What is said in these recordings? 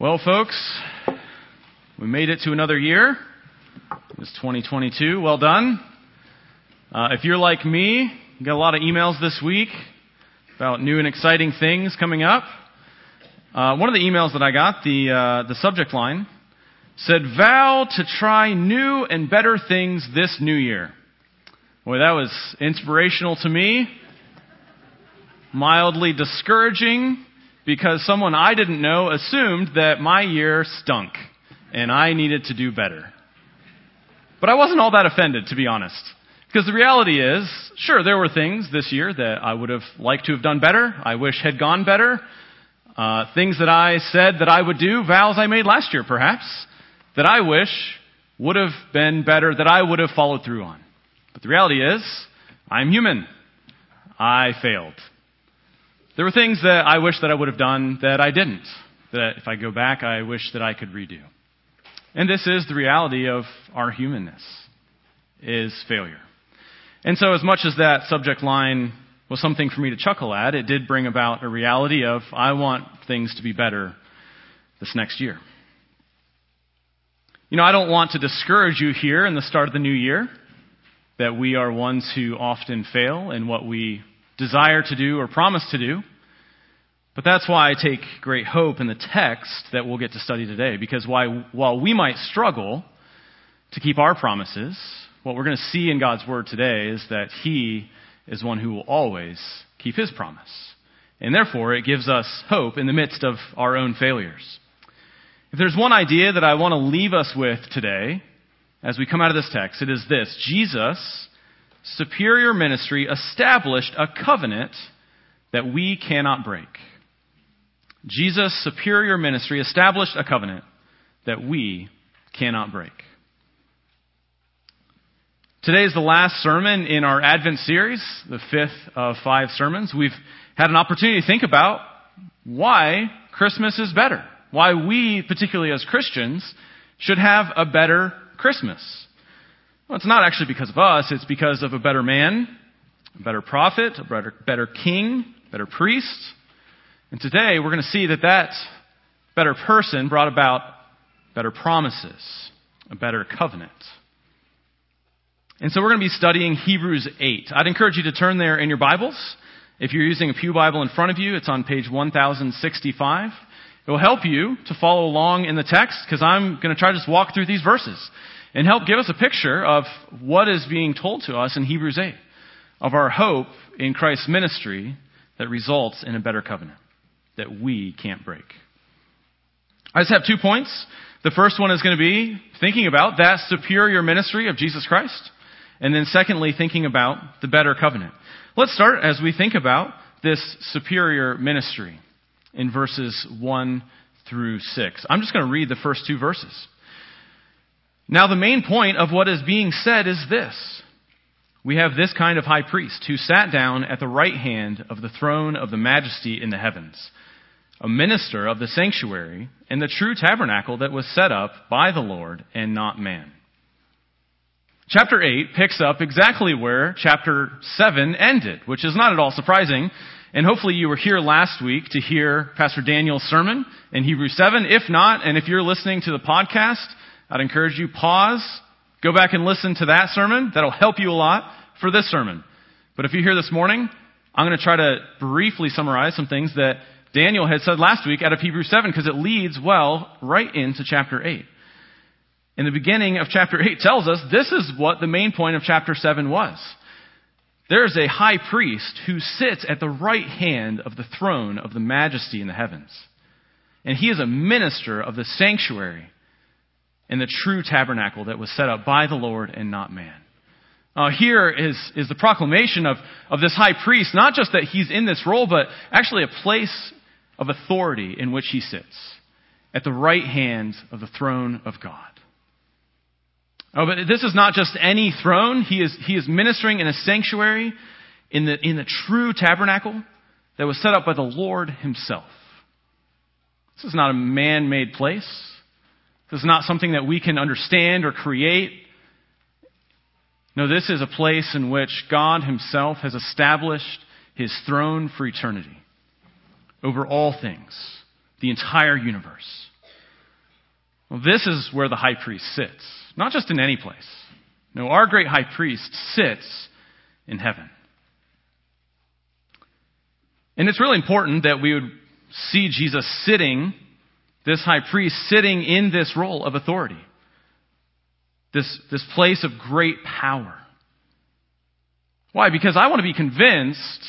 Well, folks, we made it to another year. It's 2022. Well done. Uh, if you're like me, you got a lot of emails this week about new and exciting things coming up. Uh, one of the emails that I got, the uh, the subject line said, "Vow to try new and better things this new year." Boy, that was inspirational to me. Mildly discouraging because someone I didn't know assumed that my year stunk and I needed to do better. But I wasn't all that offended, to be honest. Because the reality is, sure, there were things this year that I would have liked to have done better, I wish had gone better, uh, things that I said that I would do, vows I made last year perhaps, that I wish would have been better, that I would have followed through on. But the reality is, I'm human. I failed. There were things that I wish that I would have done that I didn't. That if I go back, I wish that I could redo. And this is the reality of our humanness, is failure. And so as much as that subject line was something for me to chuckle at, it did bring about a reality of, I want things to be better this next year. You know, I don't want to discourage you here in the start of the new year that we are ones who often fail in what we desire to do or promise to do. But that's why I take great hope in the text that we'll get to study today, because why, while we might struggle to keep our promises, what we're going to see in God's Word today is that He is one who will always keep His promise. And therefore, it gives us hope in the midst of our own failures. If there's one idea that I want to leave us with today, as we come out of this text, it is this Jesus superior ministry established a covenant that we cannot break. Jesus' superior ministry established a covenant that we cannot break. Today is the last sermon in our Advent series, the fifth of five sermons. We've had an opportunity to think about why Christmas is better. Why we, particularly as Christians, should have a better Christmas. Well, it's not actually because of us, it's because of a better man, a better prophet, a better, better king, better priest. And today we're going to see that that better person brought about better promises, a better covenant. And so we're going to be studying Hebrews 8. I'd encourage you to turn there in your Bibles. If you're using a Pew Bible in front of you, it's on page 1065. It will help you to follow along in the text because I'm going to try to just walk through these verses and help give us a picture of what is being told to us in Hebrews 8 of our hope in Christ's ministry that results in a better covenant that we can't break. I just have two points. The first one is going to be thinking about that superior ministry of Jesus Christ. And then secondly, thinking about the better covenant. Let's start as we think about this superior ministry in verses 1 through 6. I'm just going to read the first two verses. Now, the main point of what is being said is this. We have this kind of high priest who sat down at the right hand of the throne of the majesty in the heavens, a minister of the sanctuary and the true tabernacle that was set up by the Lord and not man. Chapter 8 picks up exactly where chapter 7 ended, which is not at all surprising. And hopefully you were here last week to hear Pastor Daniel's sermon in Hebrews 7. If not, and if you're listening to the podcast, I'd encourage you pause, go back and listen to that sermon. That'll help you a lot for this sermon. But if you're here this morning, I'm going to try to briefly summarize some things that Daniel had said last week out of Hebrews 7 because it leads well right into chapter 8. In the beginning of chapter 8 tells us this is what the main point of chapter 7 was. There is a high priest who sits at the right hand of the throne of the majesty in the heavens. And he is a minister of the sanctuary in the true tabernacle that was set up by the Lord and not man. Uh, here is, is the proclamation of, of this high priest, not just that he's in this role, but actually a place of authority in which he sits at the right hand of the throne of God. Oh, but this is not just any throne. He is, he is ministering in a sanctuary in the, in the true tabernacle that was set up by the Lord himself. This is not a man made place. This is not something that we can understand or create. No, this is a place in which God Himself has established His throne for eternity over all things, the entire universe. Well, this is where the high priest sits. Not just in any place. No, our great high priest sits in heaven. And it's really important that we would see Jesus sitting, this high priest sitting in this role of authority. This, this place of great power. Why? Because I want to be convinced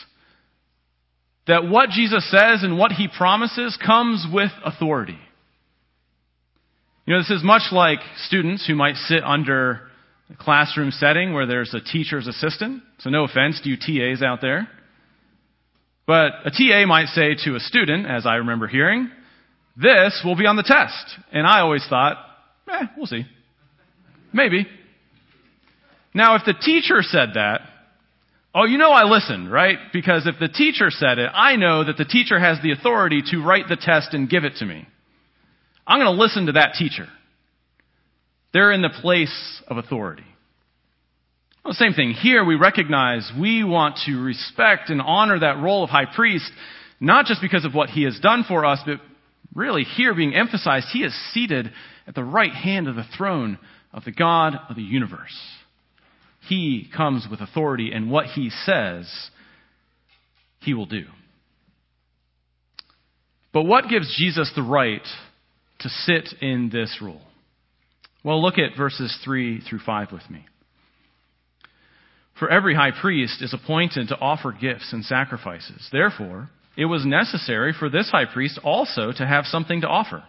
that what Jesus says and what he promises comes with authority. You know, this is much like students who might sit under a classroom setting where there's a teacher's assistant. So no offense to you TAs out there. But a TA might say to a student, as I remember hearing, this will be on the test. And I always thought, eh, we'll see. Maybe. Now, if the teacher said that, oh, you know I listened, right? Because if the teacher said it, I know that the teacher has the authority to write the test and give it to me. I'm going to listen to that teacher. They're in the place of authority. Well, same thing. Here we recognize we want to respect and honor that role of high priest, not just because of what he has done for us, but really here being emphasized, he is seated at the right hand of the throne of the God of the universe. He comes with authority, and what he says, he will do. But what gives Jesus the right to sit in this role? Well, look at verses 3 through 5 with me. For every high priest is appointed to offer gifts and sacrifices. Therefore, it was necessary for this high priest also to have something to offer.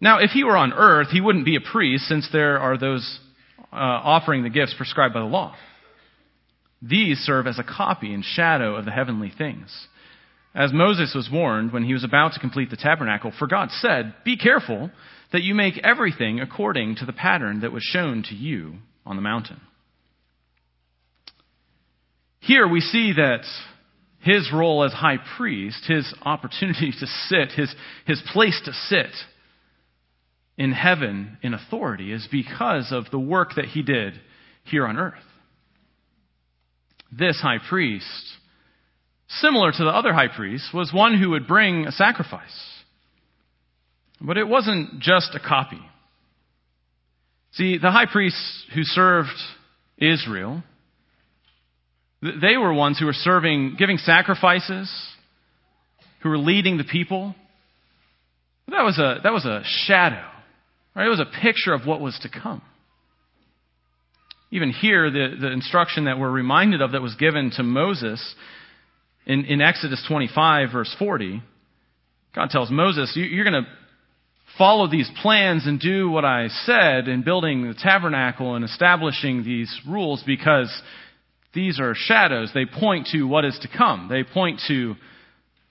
Now, if he were on earth, he wouldn't be a priest since there are those uh, offering the gifts prescribed by the law. These serve as a copy and shadow of the heavenly things. As Moses was warned when he was about to complete the tabernacle, for God said, Be careful that you make everything according to the pattern that was shown to you on the mountain. Here we see that his role as high priest, his opportunity to sit, his, his place to sit, in heaven in authority is because of the work that he did here on earth. This high priest, similar to the other high priests, was one who would bring a sacrifice. But it wasn't just a copy. See, the high priest who served Israel, they were ones who were serving, giving sacrifices, who were leading the people. That was a, that was a shadow Right? It was a picture of what was to come. Even here, the, the instruction that we're reminded of that was given to Moses in, in Exodus 25, verse 40, God tells Moses, you, you're going to follow these plans and do what I said in building the tabernacle and establishing these rules because these are shadows. They point to what is to come. They point to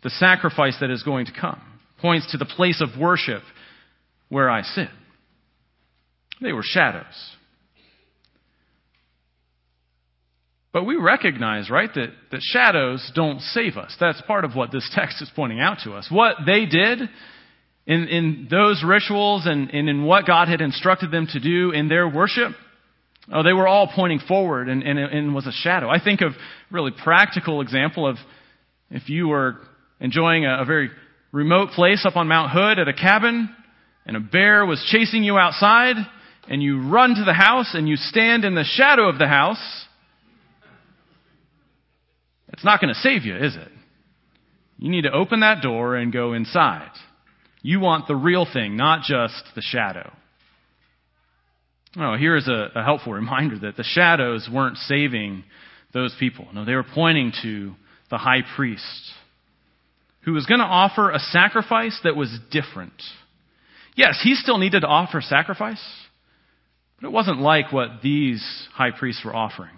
the sacrifice that is going to come. Points to the place of worship where I sit. They were shadows. But we recognize, right, that, that shadows don't save us. That's part of what this text is pointing out to us. What they did in, in those rituals and, and in what God had instructed them to do in their worship, oh, they were all pointing forward and, and, and was a shadow. I think of really practical example of if you were enjoying a, a very remote place up on Mount Hood at a cabin and a bear was chasing you outside and you run to the house and you stand in the shadow of the house, it's not going to save you, is it? You need to open that door and go inside. You want the real thing, not just the shadow. Oh, here is a, a helpful reminder that the shadows weren't saving those people. No, they were pointing to the high priest who was going to offer a sacrifice that was different. Yes, he still needed to offer sacrifice. But it wasn't like what these high priests were offering.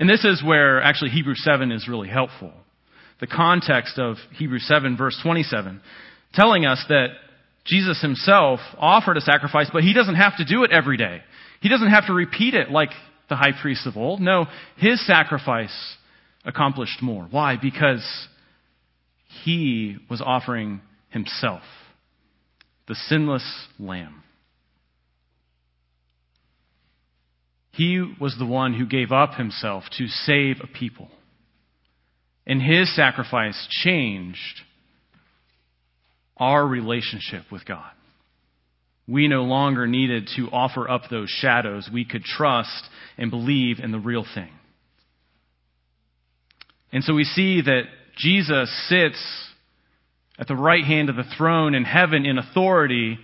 And this is where actually Hebrews 7 is really helpful. The context of Hebrews 7 verse 27 telling us that Jesus himself offered a sacrifice, but he doesn't have to do it every day. He doesn't have to repeat it like the high priests of old. No, his sacrifice accomplished more. Why? Because he was offering himself, the sinless lamb. He was the one who gave up himself to save a people. And his sacrifice changed our relationship with God. we no longer needed to offer up those shadows. We could trust and believe in the real thing. And so we see that Jesus sits at the right hand of the throne in heaven in authority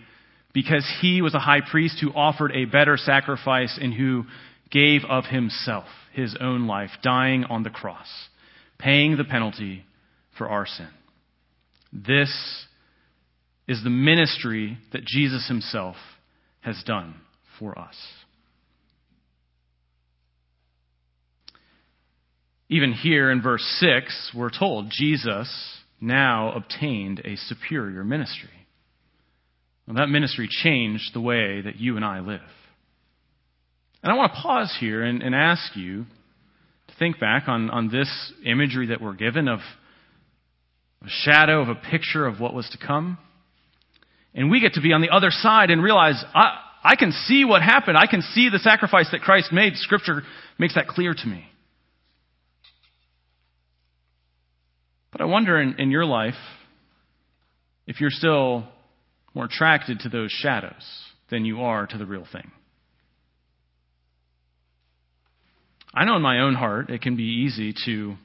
because he was a high priest who offered a better sacrifice and who gave of himself his own life, dying on the cross, paying the penalty for our sin. This is the ministry that Jesus himself has done for us. Even here in verse 6, we're told Jesus now obtained a superior ministry. Well, that ministry changed the way that you and I live. And I want to pause here and, and ask you to think back on, on this imagery that we're given of a shadow of a picture of what was to come. And we get to be on the other side and realize, I, I can see what happened. I can see the sacrifice that Christ made. Scripture makes that clear to me. But I wonder in, in your life if you're still more attracted to those shadows than you are to the real thing. I know in my own heart it can be easy to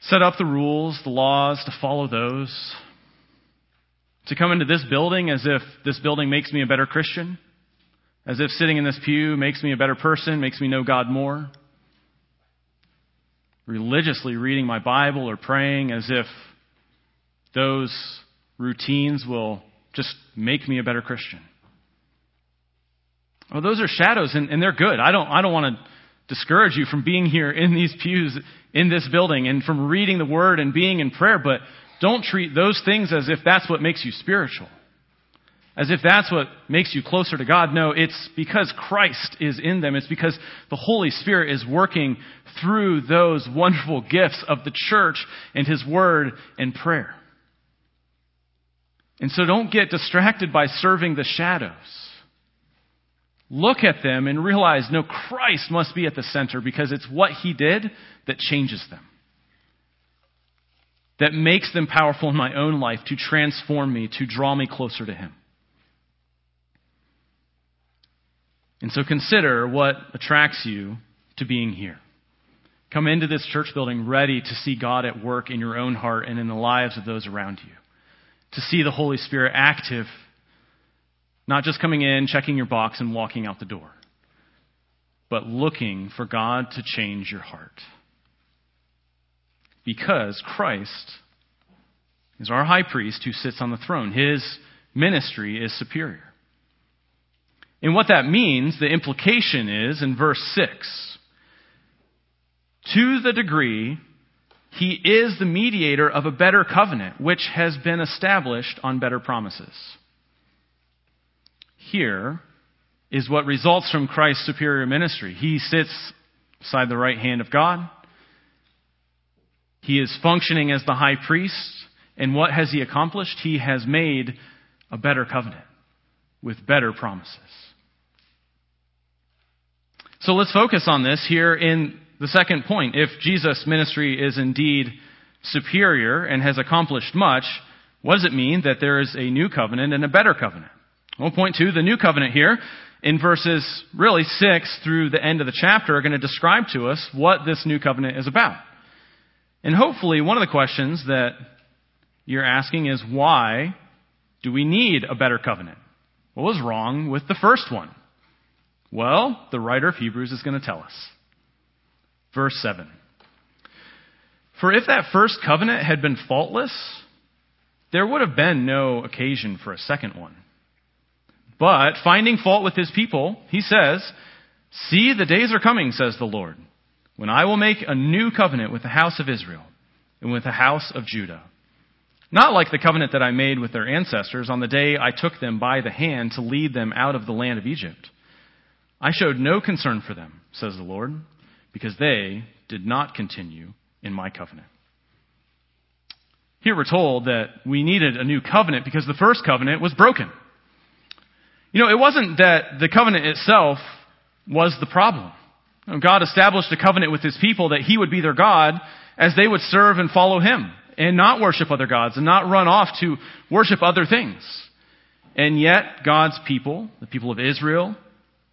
set up the rules, the laws, to follow those, to come into this building as if this building makes me a better Christian, as if sitting in this pew makes me a better person, makes me know God more religiously reading my Bible or praying as if those routines will just make me a better Christian. Well, those are shadows and, and they're good. I don't, I don't want to discourage you from being here in these pews in this building and from reading the word and being in prayer, but don't treat those things as if that's what makes you spiritual as if that's what makes you closer to God. No, it's because Christ is in them. It's because the Holy Spirit is working through those wonderful gifts of the church and His Word and prayer. And so don't get distracted by serving the shadows. Look at them and realize, no, Christ must be at the center because it's what He did that changes them. That makes them powerful in my own life to transform me, to draw me closer to Him. And so consider what attracts you to being here. Come into this church building ready to see God at work in your own heart and in the lives of those around you. To see the Holy Spirit active, not just coming in, checking your box, and walking out the door, but looking for God to change your heart. Because Christ is our high priest who sits on the throne. His ministry is superior. And what that means, the implication is in verse 6 to the degree he is the mediator of a better covenant, which has been established on better promises. Here is what results from Christ's superior ministry. He sits beside the right hand of God. He is functioning as the high priest. And what has he accomplished? He has made a better covenant with better promises. So let's focus on this here in the second point. If Jesus' ministry is indeed superior and has accomplished much, what does it mean that there is a new covenant and a better covenant? Well, point two, the new covenant here in verses really six through the end of the chapter are going to describe to us what this new covenant is about. And hopefully one of the questions that you're asking is why do we need a better covenant? What was wrong with the first one? Well, the writer of Hebrews is going to tell us. Verse 7. For if that first covenant had been faultless, there would have been no occasion for a second one. But finding fault with his people, he says, See, the days are coming, says the Lord, when I will make a new covenant with the house of Israel and with the house of Judah. Not like the covenant that I made with their ancestors on the day I took them by the hand to lead them out of the land of Egypt I showed no concern for them, says the Lord, because they did not continue in my covenant. Here we're told that we needed a new covenant because the first covenant was broken. You know, it wasn't that the covenant itself was the problem. God established a covenant with his people that he would be their God as they would serve and follow him and not worship other gods and not run off to worship other things. And yet, God's people, the people of Israel,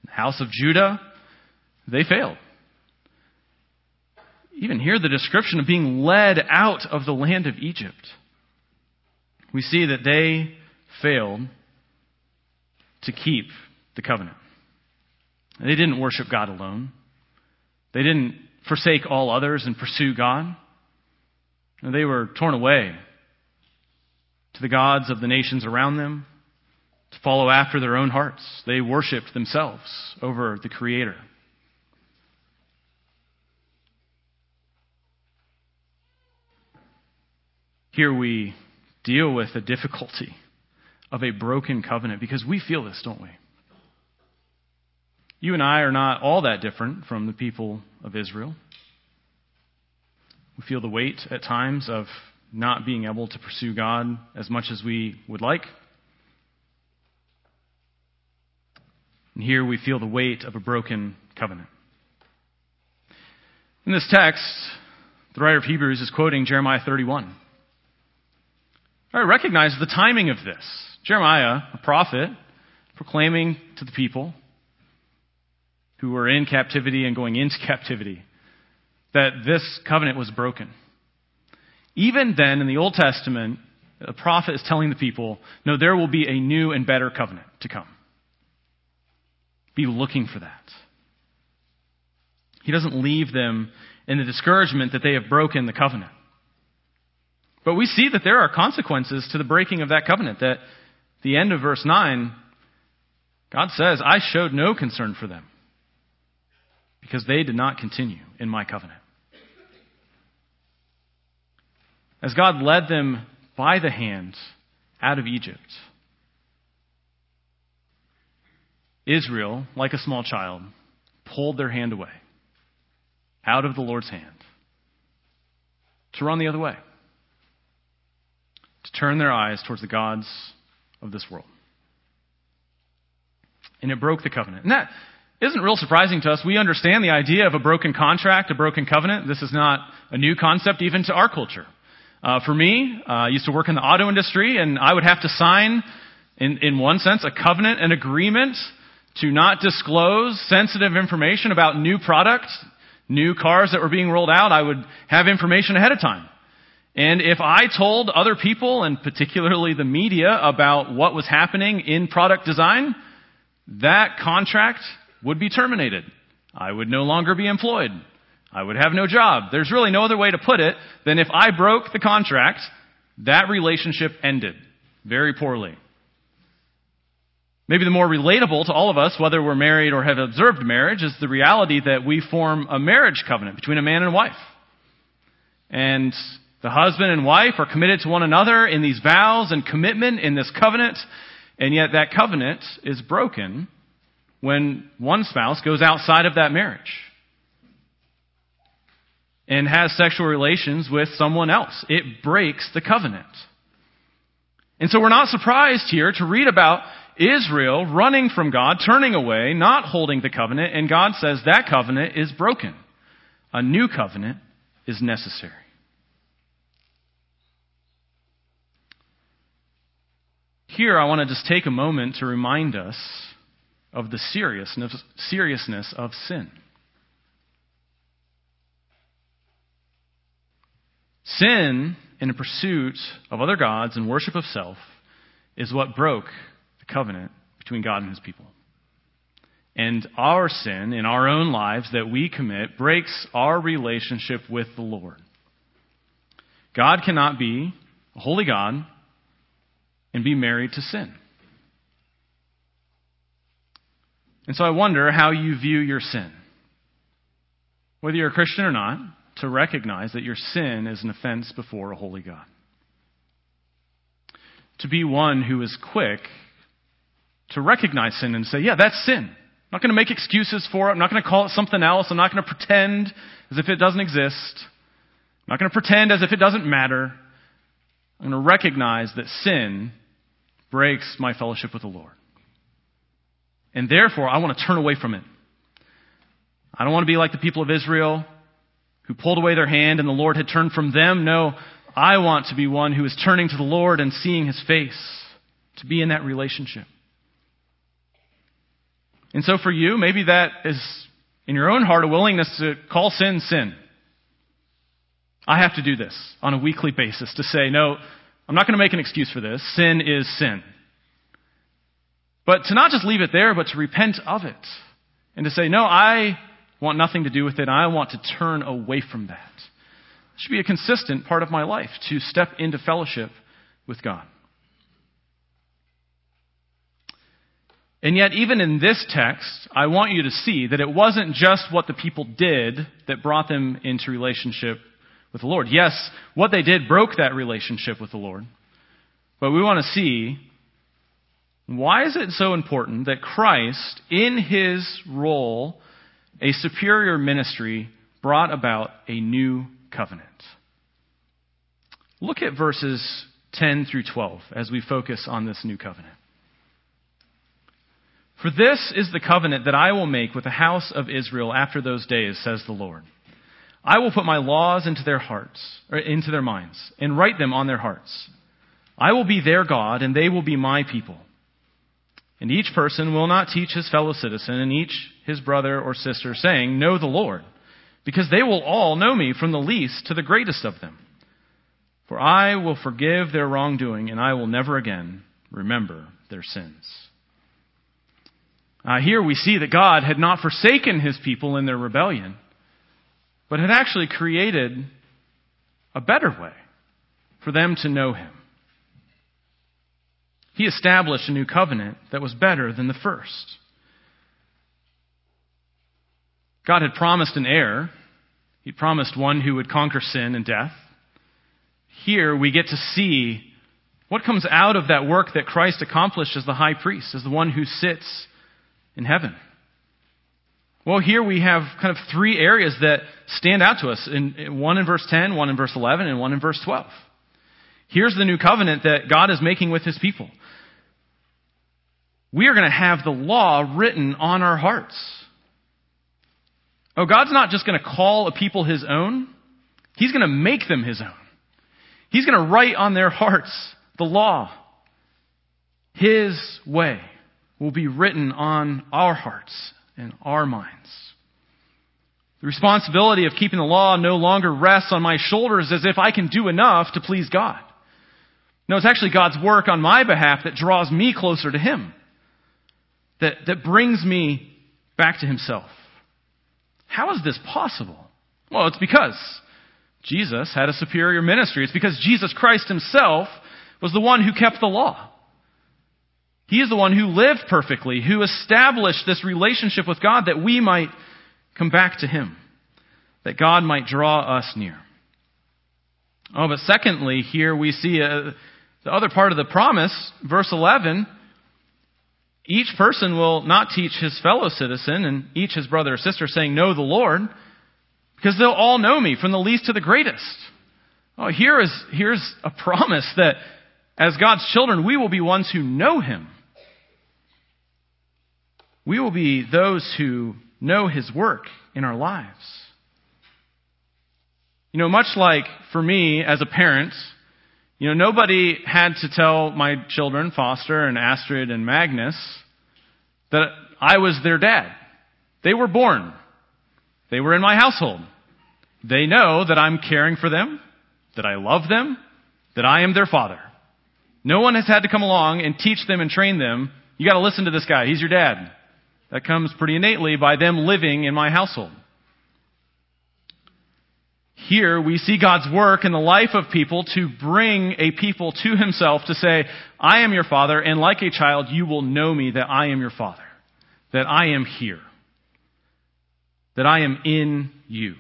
the house of Judah, they failed. Even here, the description of being led out of the land of Egypt. We see that they failed to keep the covenant. They didn't worship God alone. They didn't forsake all others and pursue God. They were torn away to the gods of the nations around them to follow after their own hearts. They worshiped themselves over the Creator. Here we deal with the difficulty of a broken covenant because we feel this, don't we? You and I are not all that different from the people of Israel. We feel the weight at times of not being able to pursue God as much as we would like. And here we feel the weight of a broken covenant. In this text, the writer of Hebrews is quoting Jeremiah 31. I recognize the timing of this. Jeremiah, a prophet, proclaiming to the people who were in captivity and going into captivity that this covenant was broken. Even then, in the Old Testament, the prophet is telling the people, no, there will be a new and better covenant to come. Be looking for that. He doesn't leave them in the discouragement that they have broken the covenant. But we see that there are consequences to the breaking of that covenant. That the end of verse 9, God says, I showed no concern for them because they did not continue in my covenant. As God led them by the hand out of Egypt, Israel, like a small child, pulled their hand away out of the Lord's hand to run the other way to turn their eyes towards the gods of this world. And it broke the covenant. And that isn't real surprising to us. We understand the idea of a broken contract, a broken covenant. This is not a new concept even to our culture. Uh, for me, uh, I used to work in the auto industry, and I would have to sign, in, in one sense, a covenant, an agreement to not disclose sensitive information about new products, new cars that were being rolled out. I would have information ahead of time. And if I told other people, and particularly the media, about what was happening in product design, that contract would be terminated. I would no longer be employed. I would have no job. There's really no other way to put it than if I broke the contract, that relationship ended very poorly. Maybe the more relatable to all of us, whether we're married or have observed marriage, is the reality that we form a marriage covenant between a man and wife. And the husband and wife are committed to one another in these vows and commitment in this covenant, and yet that covenant is broken when one spouse goes outside of that marriage and has sexual relations with someone else. It breaks the covenant. And so we're not surprised here to read about Israel running from God, turning away, not holding the covenant, and God says that covenant is broken. A new covenant is necessary. Here, I want to just take a moment to remind us of the seriousness, seriousness of sin. Sin in a pursuit of other gods and worship of self is what broke the covenant between God and his people. And our sin in our own lives that we commit breaks our relationship with the Lord. God cannot be a holy God and be married to sin. And so I wonder how you view your sin. Whether you're a Christian or not, to recognize that your sin is an offense before a holy God. To be one who is quick to recognize sin and say, yeah, that's sin. I'm not going to make excuses for it. I'm not going to call it something else. I'm not going to pretend as if it doesn't exist. I'm not going to pretend as if it doesn't matter. I'm going to recognize that sin breaks my fellowship with the Lord. And therefore, I want to turn away from it. I don't want to be like the people of Israel who pulled away their hand and the Lord had turned from them. No, I want to be one who is turning to the Lord and seeing his face. to be in that relationship. And so for you, maybe that is in your own heart a willingness to call sin sin. I have to do this on a weekly basis to say, no, I'm not going to make an excuse for this. Sin is sin. But to not just leave it there, but to repent of it. And to say, no, I want nothing to do with it. I want to turn away from that. It should be a consistent part of my life to step into fellowship with God. And yet, even in this text, I want you to see that it wasn't just what the people did that brought them into relationship with the Lord. Yes, what they did broke that relationship with the Lord. But we want to see why is it so important that Christ, in his role, a superior ministry, brought about a new covenant? Look at verses 10 through 12 as we focus on this new covenant. For this is the covenant that I will make with the house of Israel after those days, says the Lord. I will put my laws into their hearts, or into their minds, and write them on their hearts. I will be their God, and they will be my people. And each person will not teach his fellow citizen and each his brother or sister, saying, Know the Lord, because they will all know me from the least to the greatest of them. For I will forgive their wrongdoing, and I will never again remember their sins. Uh, here we see that God had not forsaken his people in their rebellion, but had actually created a better way for them to know him. He established a new covenant that was better than the first. God had promised an heir. He promised one who would conquer sin and death. Here we get to see what comes out of that work that Christ accomplished as the high priest, as the one who sits in heaven? Well, here we have kind of three areas that stand out to us. In, one in verse 10, one in verse 11, and one in verse 12. Here's the new covenant that God is making with his people. We are going to have the law written on our hearts. Oh, God's not just going to call a people his own. He's going to make them his own. He's going to write on their hearts the law. His way will be written on our hearts and our minds. The responsibility of keeping the law no longer rests on my shoulders as if I can do enough to please God. No, it's actually God's work on my behalf that draws me closer to Him, that, that brings me back to Himself. How is this possible? Well, it's because Jesus had a superior ministry. It's because Jesus Christ Himself was the one who kept the law. He is the one who lived perfectly, who established this relationship with God that we might come back to Him, that God might draw us near. Oh, but secondly, here we see uh, the other part of the promise, verse 11. Each person will not teach his fellow citizen and each his brother or sister, saying, Know the Lord, because they'll all know me, from the least to the greatest. Oh, here is, here's a promise that as God's children, we will be ones who know Him. We will be those who know His work in our lives. You know, much like for me as a parent, you know, nobody had to tell my children, Foster and Astrid and Magnus, that I was their dad. They were born. They were in my household. They know that I'm caring for them, that I love them, that I am their father. No one has had to come along and teach them and train them. You gotta listen to this guy. He's your dad. That comes pretty innately by them living in my household. Here we see God's work in the life of people to bring a people to himself to say, I am your father, and like a child, you will know me that I am your father, that I am here, that I am in you.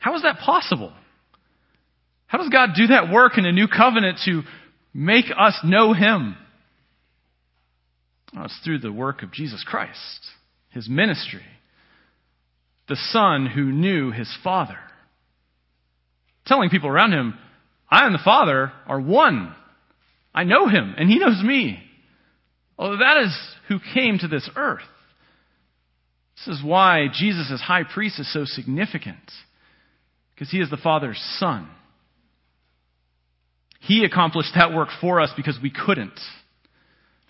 How is that possible? How does God do that work in a new covenant to make us know Him? Well, it's through the work of Jesus Christ, His ministry, the Son who knew His Father. Telling people around Him, I and the Father are one. I know Him, and He knows me. Well, that is who came to this earth. This is why Jesus as high priest is so significant. Because he is the Father's Son. He accomplished that work for us because we couldn't.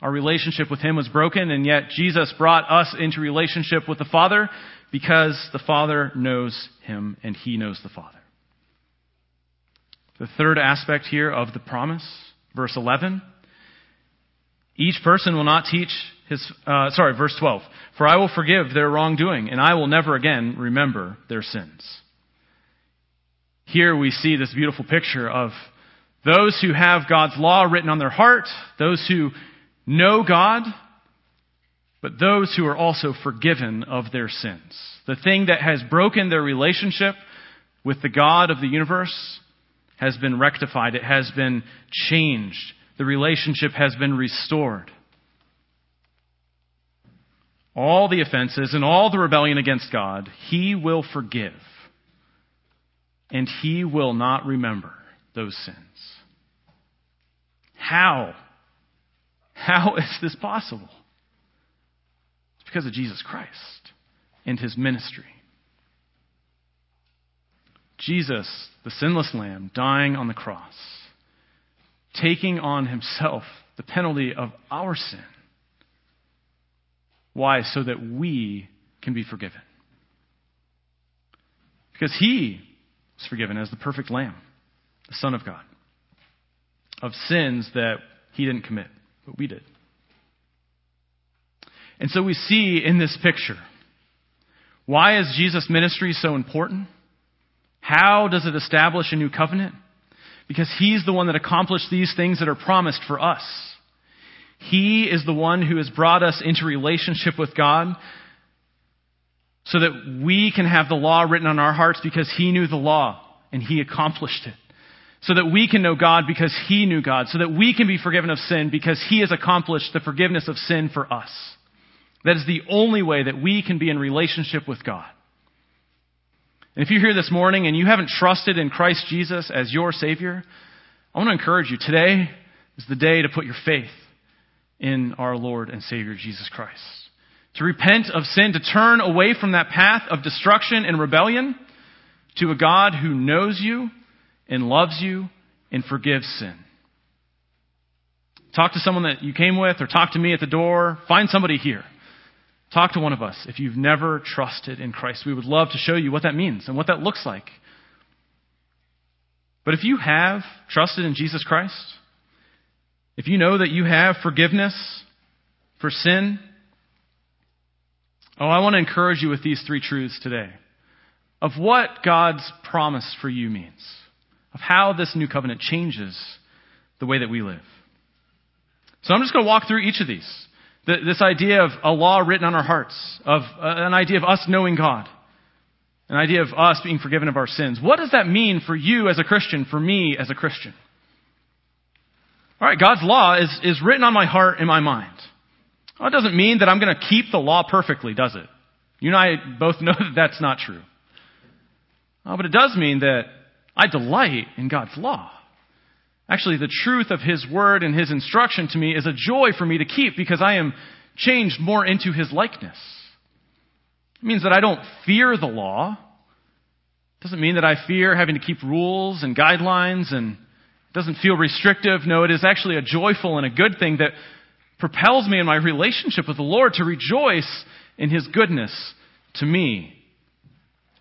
Our relationship with Him was broken, and yet Jesus brought us into relationship with the Father because the Father knows Him and He knows the Father. The third aspect here of the promise, verse 11. Each person will not teach his, uh, sorry, verse 12. For I will forgive their wrongdoing, and I will never again remember their sins. Here we see this beautiful picture of those who have God's law written on their heart, those who know God, but those who are also forgiven of their sins. The thing that has broken their relationship with the God of the universe has been rectified. It has been changed. The relationship has been restored. All the offenses and all the rebellion against God, He will forgive. And He will not remember those sins. How? How is this possible? It's because of Jesus Christ and His ministry. Jesus, the sinless Lamb, dying on the cross, taking on himself the penalty of our sin. Why? So that we can be forgiven. Because he was forgiven as the perfect Lamb, the Son of God, of sins that he didn't commit, but we did. And so we see in this picture why is Jesus' ministry so important? How does it establish a new covenant? Because He's the one that accomplished these things that are promised for us. He is the one who has brought us into relationship with God so that we can have the law written on our hearts because He knew the law and He accomplished it. So that we can know God because He knew God. So that we can be forgiven of sin because He has accomplished the forgiveness of sin for us. That is the only way that we can be in relationship with God. And if you're here this morning and you haven't trusted in Christ Jesus as your Savior, I want to encourage you. Today is the day to put your faith in our Lord and Savior Jesus Christ. To repent of sin, to turn away from that path of destruction and rebellion to a God who knows you and loves you and forgives sin. Talk to someone that you came with or talk to me at the door. Find somebody here. Talk to one of us if you've never trusted in Christ. We would love to show you what that means and what that looks like. But if you have trusted in Jesus Christ, if you know that you have forgiveness for sin, oh, I want to encourage you with these three truths today of what God's promise for you means, of how this new covenant changes the way that we live. So I'm just going to walk through each of these this idea of a law written on our hearts, of uh, an idea of us knowing God, an idea of us being forgiven of our sins. What does that mean for you as a Christian, for me as a Christian? All right, God's law is, is written on my heart and my mind. Well, it doesn't mean that I'm going to keep the law perfectly, does it? You and I both know that that's not true. Oh, but it does mean that I delight in God's law. Actually, the truth of His word and His instruction to me is a joy for me to keep because I am changed more into His likeness. It means that I don't fear the law. It doesn't mean that I fear having to keep rules and guidelines and it doesn't feel restrictive. No, it is actually a joyful and a good thing that propels me in my relationship with the Lord to rejoice in His goodness to me.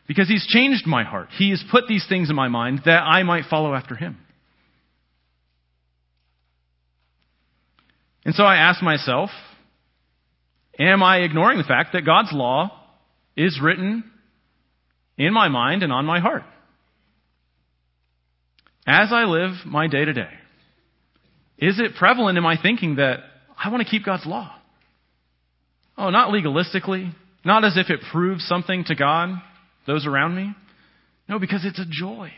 Because He's changed my heart. He has put these things in my mind that I might follow after Him. And so I ask myself, am I ignoring the fact that God's law is written in my mind and on my heart? As I live my day to day, is it prevalent in my thinking that I want to keep God's law? Oh, not legalistically, not as if it proves something to God, those around me. No, because it's a joy.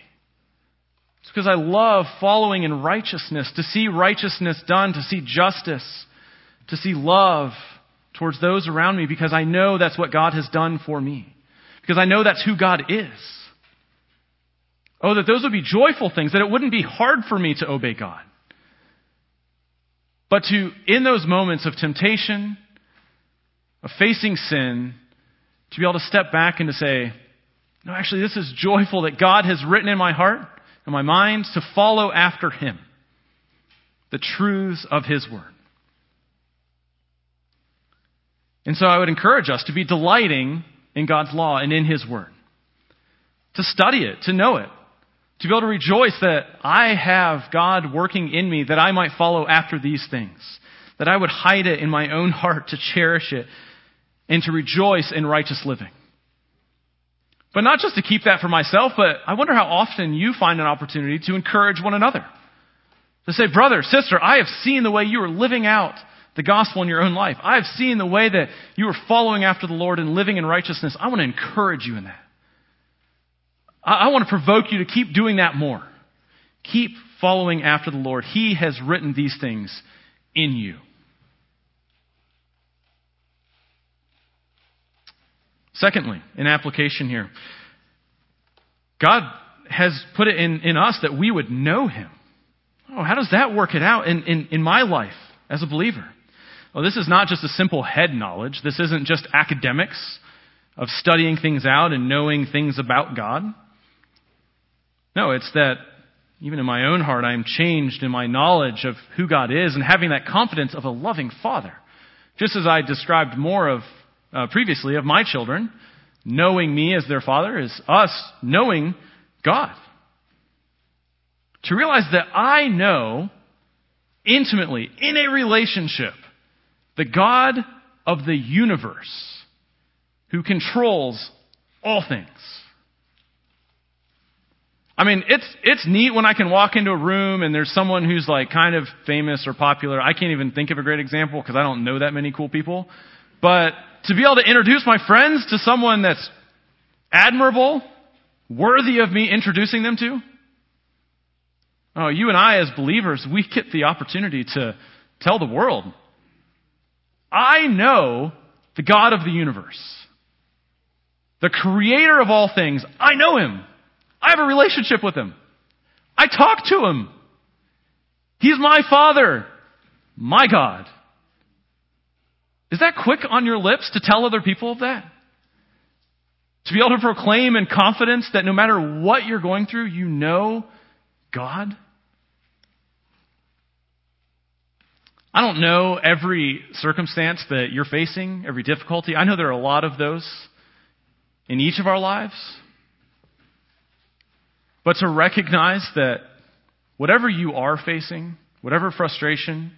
It's because I love following in righteousness, to see righteousness done, to see justice, to see love towards those around me, because I know that's what God has done for me. Because I know that's who God is. Oh, that those would be joyful things, that it wouldn't be hard for me to obey God. But to, in those moments of temptation, of facing sin, to be able to step back and to say, no, actually, this is joyful that God has written in my heart in my mind to follow after him, the truths of His Word. And so I would encourage us to be delighting in God's law and in His Word, to study it, to know it, to be able to rejoice that I have God working in me that I might follow after these things, that I would hide it in my own heart to cherish it and to rejoice in righteous living. But not just to keep that for myself, but I wonder how often you find an opportunity to encourage one another. To say, brother, sister, I have seen the way you are living out the gospel in your own life. I have seen the way that you are following after the Lord and living in righteousness. I want to encourage you in that. I, I want to provoke you to keep doing that more. Keep following after the Lord. He has written these things in you. Secondly, in application here, God has put it in, in us that we would know Him. Oh, how does that work it out in, in, in my life as a believer? Well, this is not just a simple head knowledge. This isn't just academics of studying things out and knowing things about God. No, it's that even in my own heart, I am changed in my knowledge of who God is and having that confidence of a loving Father. Just as I described more of uh, previously of my children, knowing me as their Father is us knowing God. To realize that I know intimately, in a relationship, the God of the universe who controls all things. I mean, it's, it's neat when I can walk into a room and there's someone who's like kind of famous or popular. I can't even think of a great example because I don't know that many cool people. But to be able to introduce my friends to someone that's admirable, worthy of me introducing them to, oh, you and I as believers, we get the opportunity to tell the world I know the God of the universe, the creator of all things. I know him. I have a relationship with him. I talk to him. He's my father, my God. Is that quick on your lips to tell other people of that? To be able to proclaim in confidence that no matter what you're going through, you know God? I don't know every circumstance that you're facing, every difficulty. I know there are a lot of those in each of our lives. But to recognize that whatever you are facing, whatever frustration,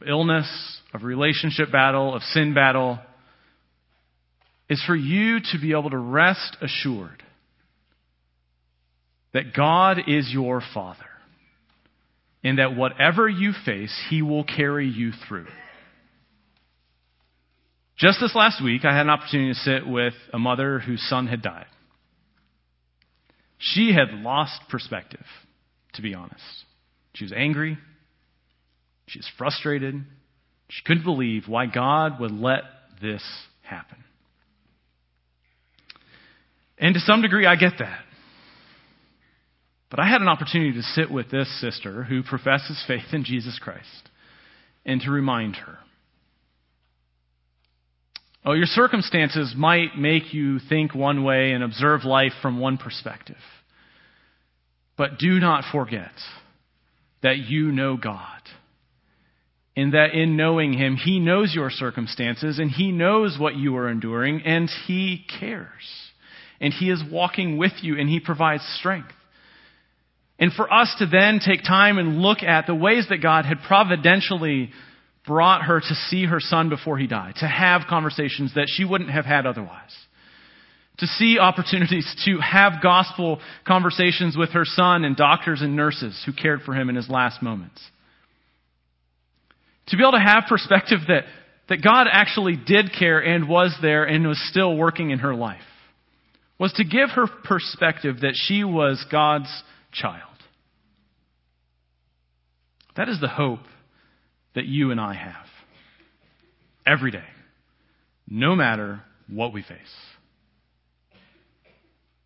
of illness, of relationship battle, of sin battle, is for you to be able to rest assured that God is your Father and that whatever you face, He will carry you through. Just this last week, I had an opportunity to sit with a mother whose son had died. She had lost perspective, to be honest. She was angry. She was frustrated. She couldn't believe why God would let this happen. And to some degree, I get that. But I had an opportunity to sit with this sister who professes faith in Jesus Christ and to remind her. Oh, your circumstances might make you think one way and observe life from one perspective. But do not forget that you know God. And that in knowing Him, He knows your circumstances and He knows what you are enduring and He cares. And He is walking with you and He provides strength. And for us to then take time and look at the ways that God had providentially brought her to see her son before he died, to have conversations that she wouldn't have had otherwise, to see opportunities to have gospel conversations with her son and doctors and nurses who cared for him in his last moments. To be able to have perspective that, that God actually did care and was there and was still working in her life was to give her perspective that she was God's child. That is the hope that you and I have every day, no matter what we face.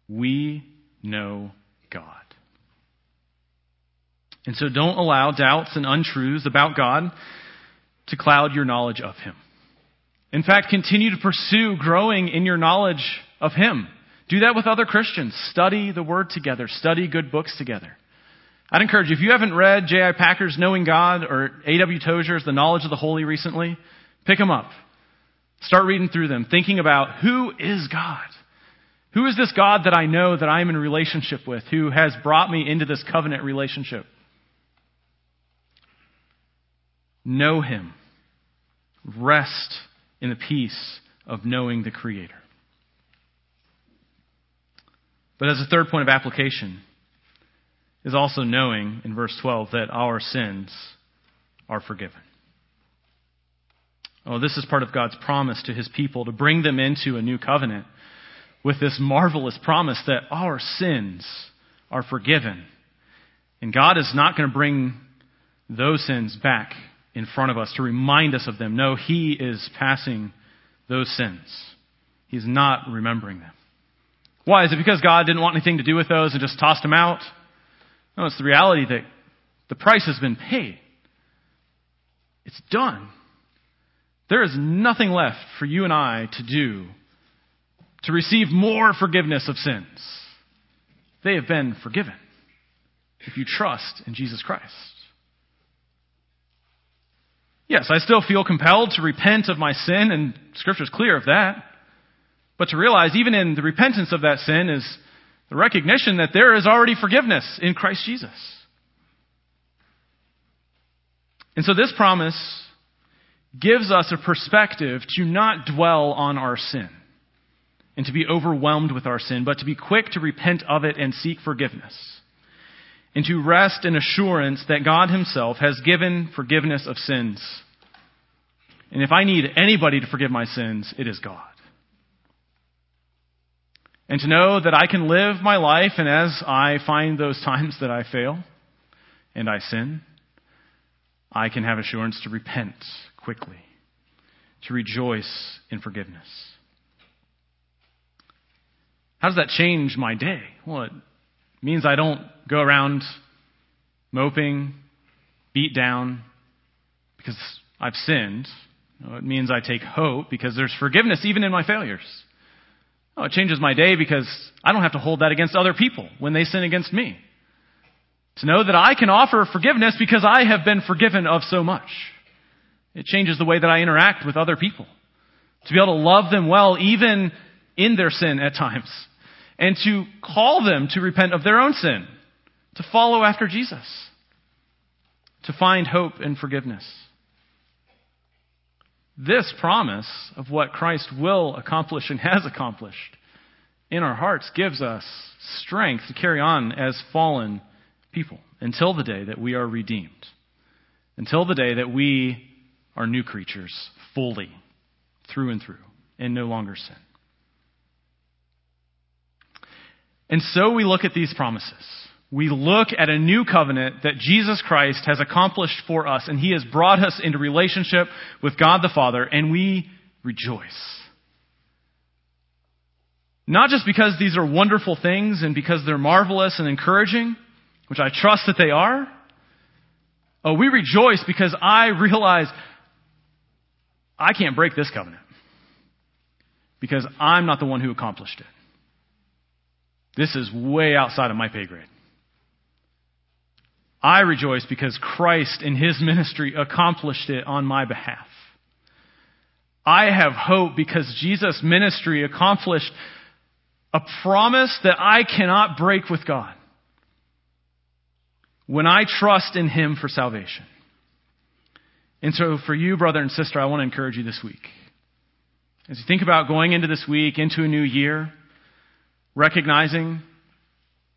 We know God. And so don't allow doubts and untruths about God to cloud your knowledge of Him. In fact, continue to pursue growing in your knowledge of Him. Do that with other Christians. Study the Word together. Study good books together. I'd encourage you, if you haven't read J.I. Packer's Knowing God or A.W. Tozer's The Knowledge of the Holy recently, pick them up. Start reading through them, thinking about who is God? Who is this God that I know that I'm in relationship with, who has brought me into this covenant relationship? Know Him. Rest in the peace of knowing the Creator. But as a third point of application, is also knowing in verse 12 that our sins are forgiven. Oh, this is part of God's promise to his people to bring them into a new covenant with this marvelous promise that our sins are forgiven. And God is not going to bring those sins back in front of us to remind us of them. No, He is passing those sins. He's not remembering them. Why? Is it because God didn't want anything to do with those and just tossed them out? No, it's the reality that the price has been paid. It's done. There is nothing left for you and I to do to receive more forgiveness of sins. They have been forgiven if you trust in Jesus Christ. Yes, I still feel compelled to repent of my sin, and Scripture is clear of that. But to realize, even in the repentance of that sin, is the recognition that there is already forgiveness in Christ Jesus. And so this promise gives us a perspective to not dwell on our sin and to be overwhelmed with our sin, but to be quick to repent of it and seek forgiveness. And to rest in assurance that God Himself has given forgiveness of sins. And if I need anybody to forgive my sins, it is God. And to know that I can live my life, and as I find those times that I fail and I sin, I can have assurance to repent quickly, to rejoice in forgiveness. How does that change my day? Well, it means I don't go around moping, beat down because I've sinned. It means I take hope because there's forgiveness even in my failures. It changes my day because I don't have to hold that against other people when they sin against me. To know that I can offer forgiveness because I have been forgiven of so much. It changes the way that I interact with other people. To be able to love them well even in their sin at times. And to call them to repent of their own sin. To follow after Jesus. To find hope and forgiveness. This promise of what Christ will accomplish and has accomplished in our hearts gives us strength to carry on as fallen people until the day that we are redeemed, until the day that we are new creatures fully, through and through, and no longer sin. And so we look at these promises we look at a new covenant that Jesus Christ has accomplished for us, and He has brought us into relationship with God the Father, and we rejoice. Not just because these are wonderful things and because they're marvelous and encouraging, which I trust that they are. Oh, we rejoice because I realize I can't break this covenant because I'm not the one who accomplished it. This is way outside of my pay grade. I rejoice because Christ in his ministry accomplished it on my behalf. I have hope because Jesus' ministry accomplished a promise that I cannot break with God when I trust in him for salvation. And so, for you, brother and sister, I want to encourage you this week. As you think about going into this week, into a new year, recognizing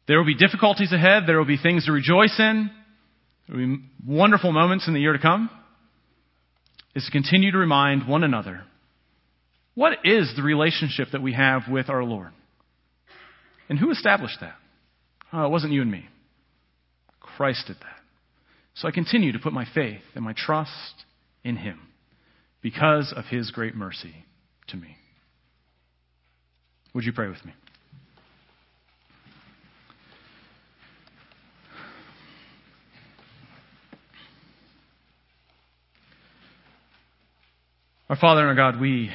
there will be difficulties ahead. There will be things to rejoice in. There will be wonderful moments in the year to come. Is to continue to remind one another what is the relationship that we have with our Lord? And who established that? Oh, it wasn't you and me. Christ did that. So I continue to put my faith and my trust in Him because of His great mercy to me. Would you pray with me? Our Father and our God, we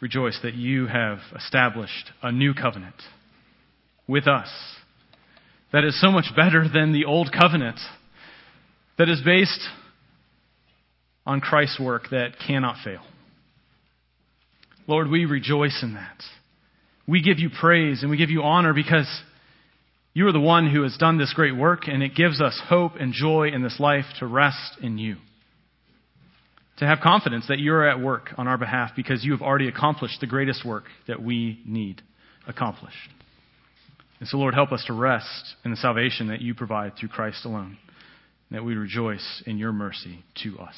rejoice that you have established a new covenant with us that is so much better than the old covenant, that is based on Christ's work that cannot fail. Lord, we rejoice in that. We give you praise and we give you honor because you are the one who has done this great work, and it gives us hope and joy in this life to rest in you. To have confidence that you are at work on our behalf because you have already accomplished the greatest work that we need accomplished. And so, Lord, help us to rest in the salvation that you provide through Christ alone, and that we rejoice in your mercy to us.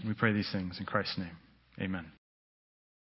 And we pray these things in Christ's name. Amen.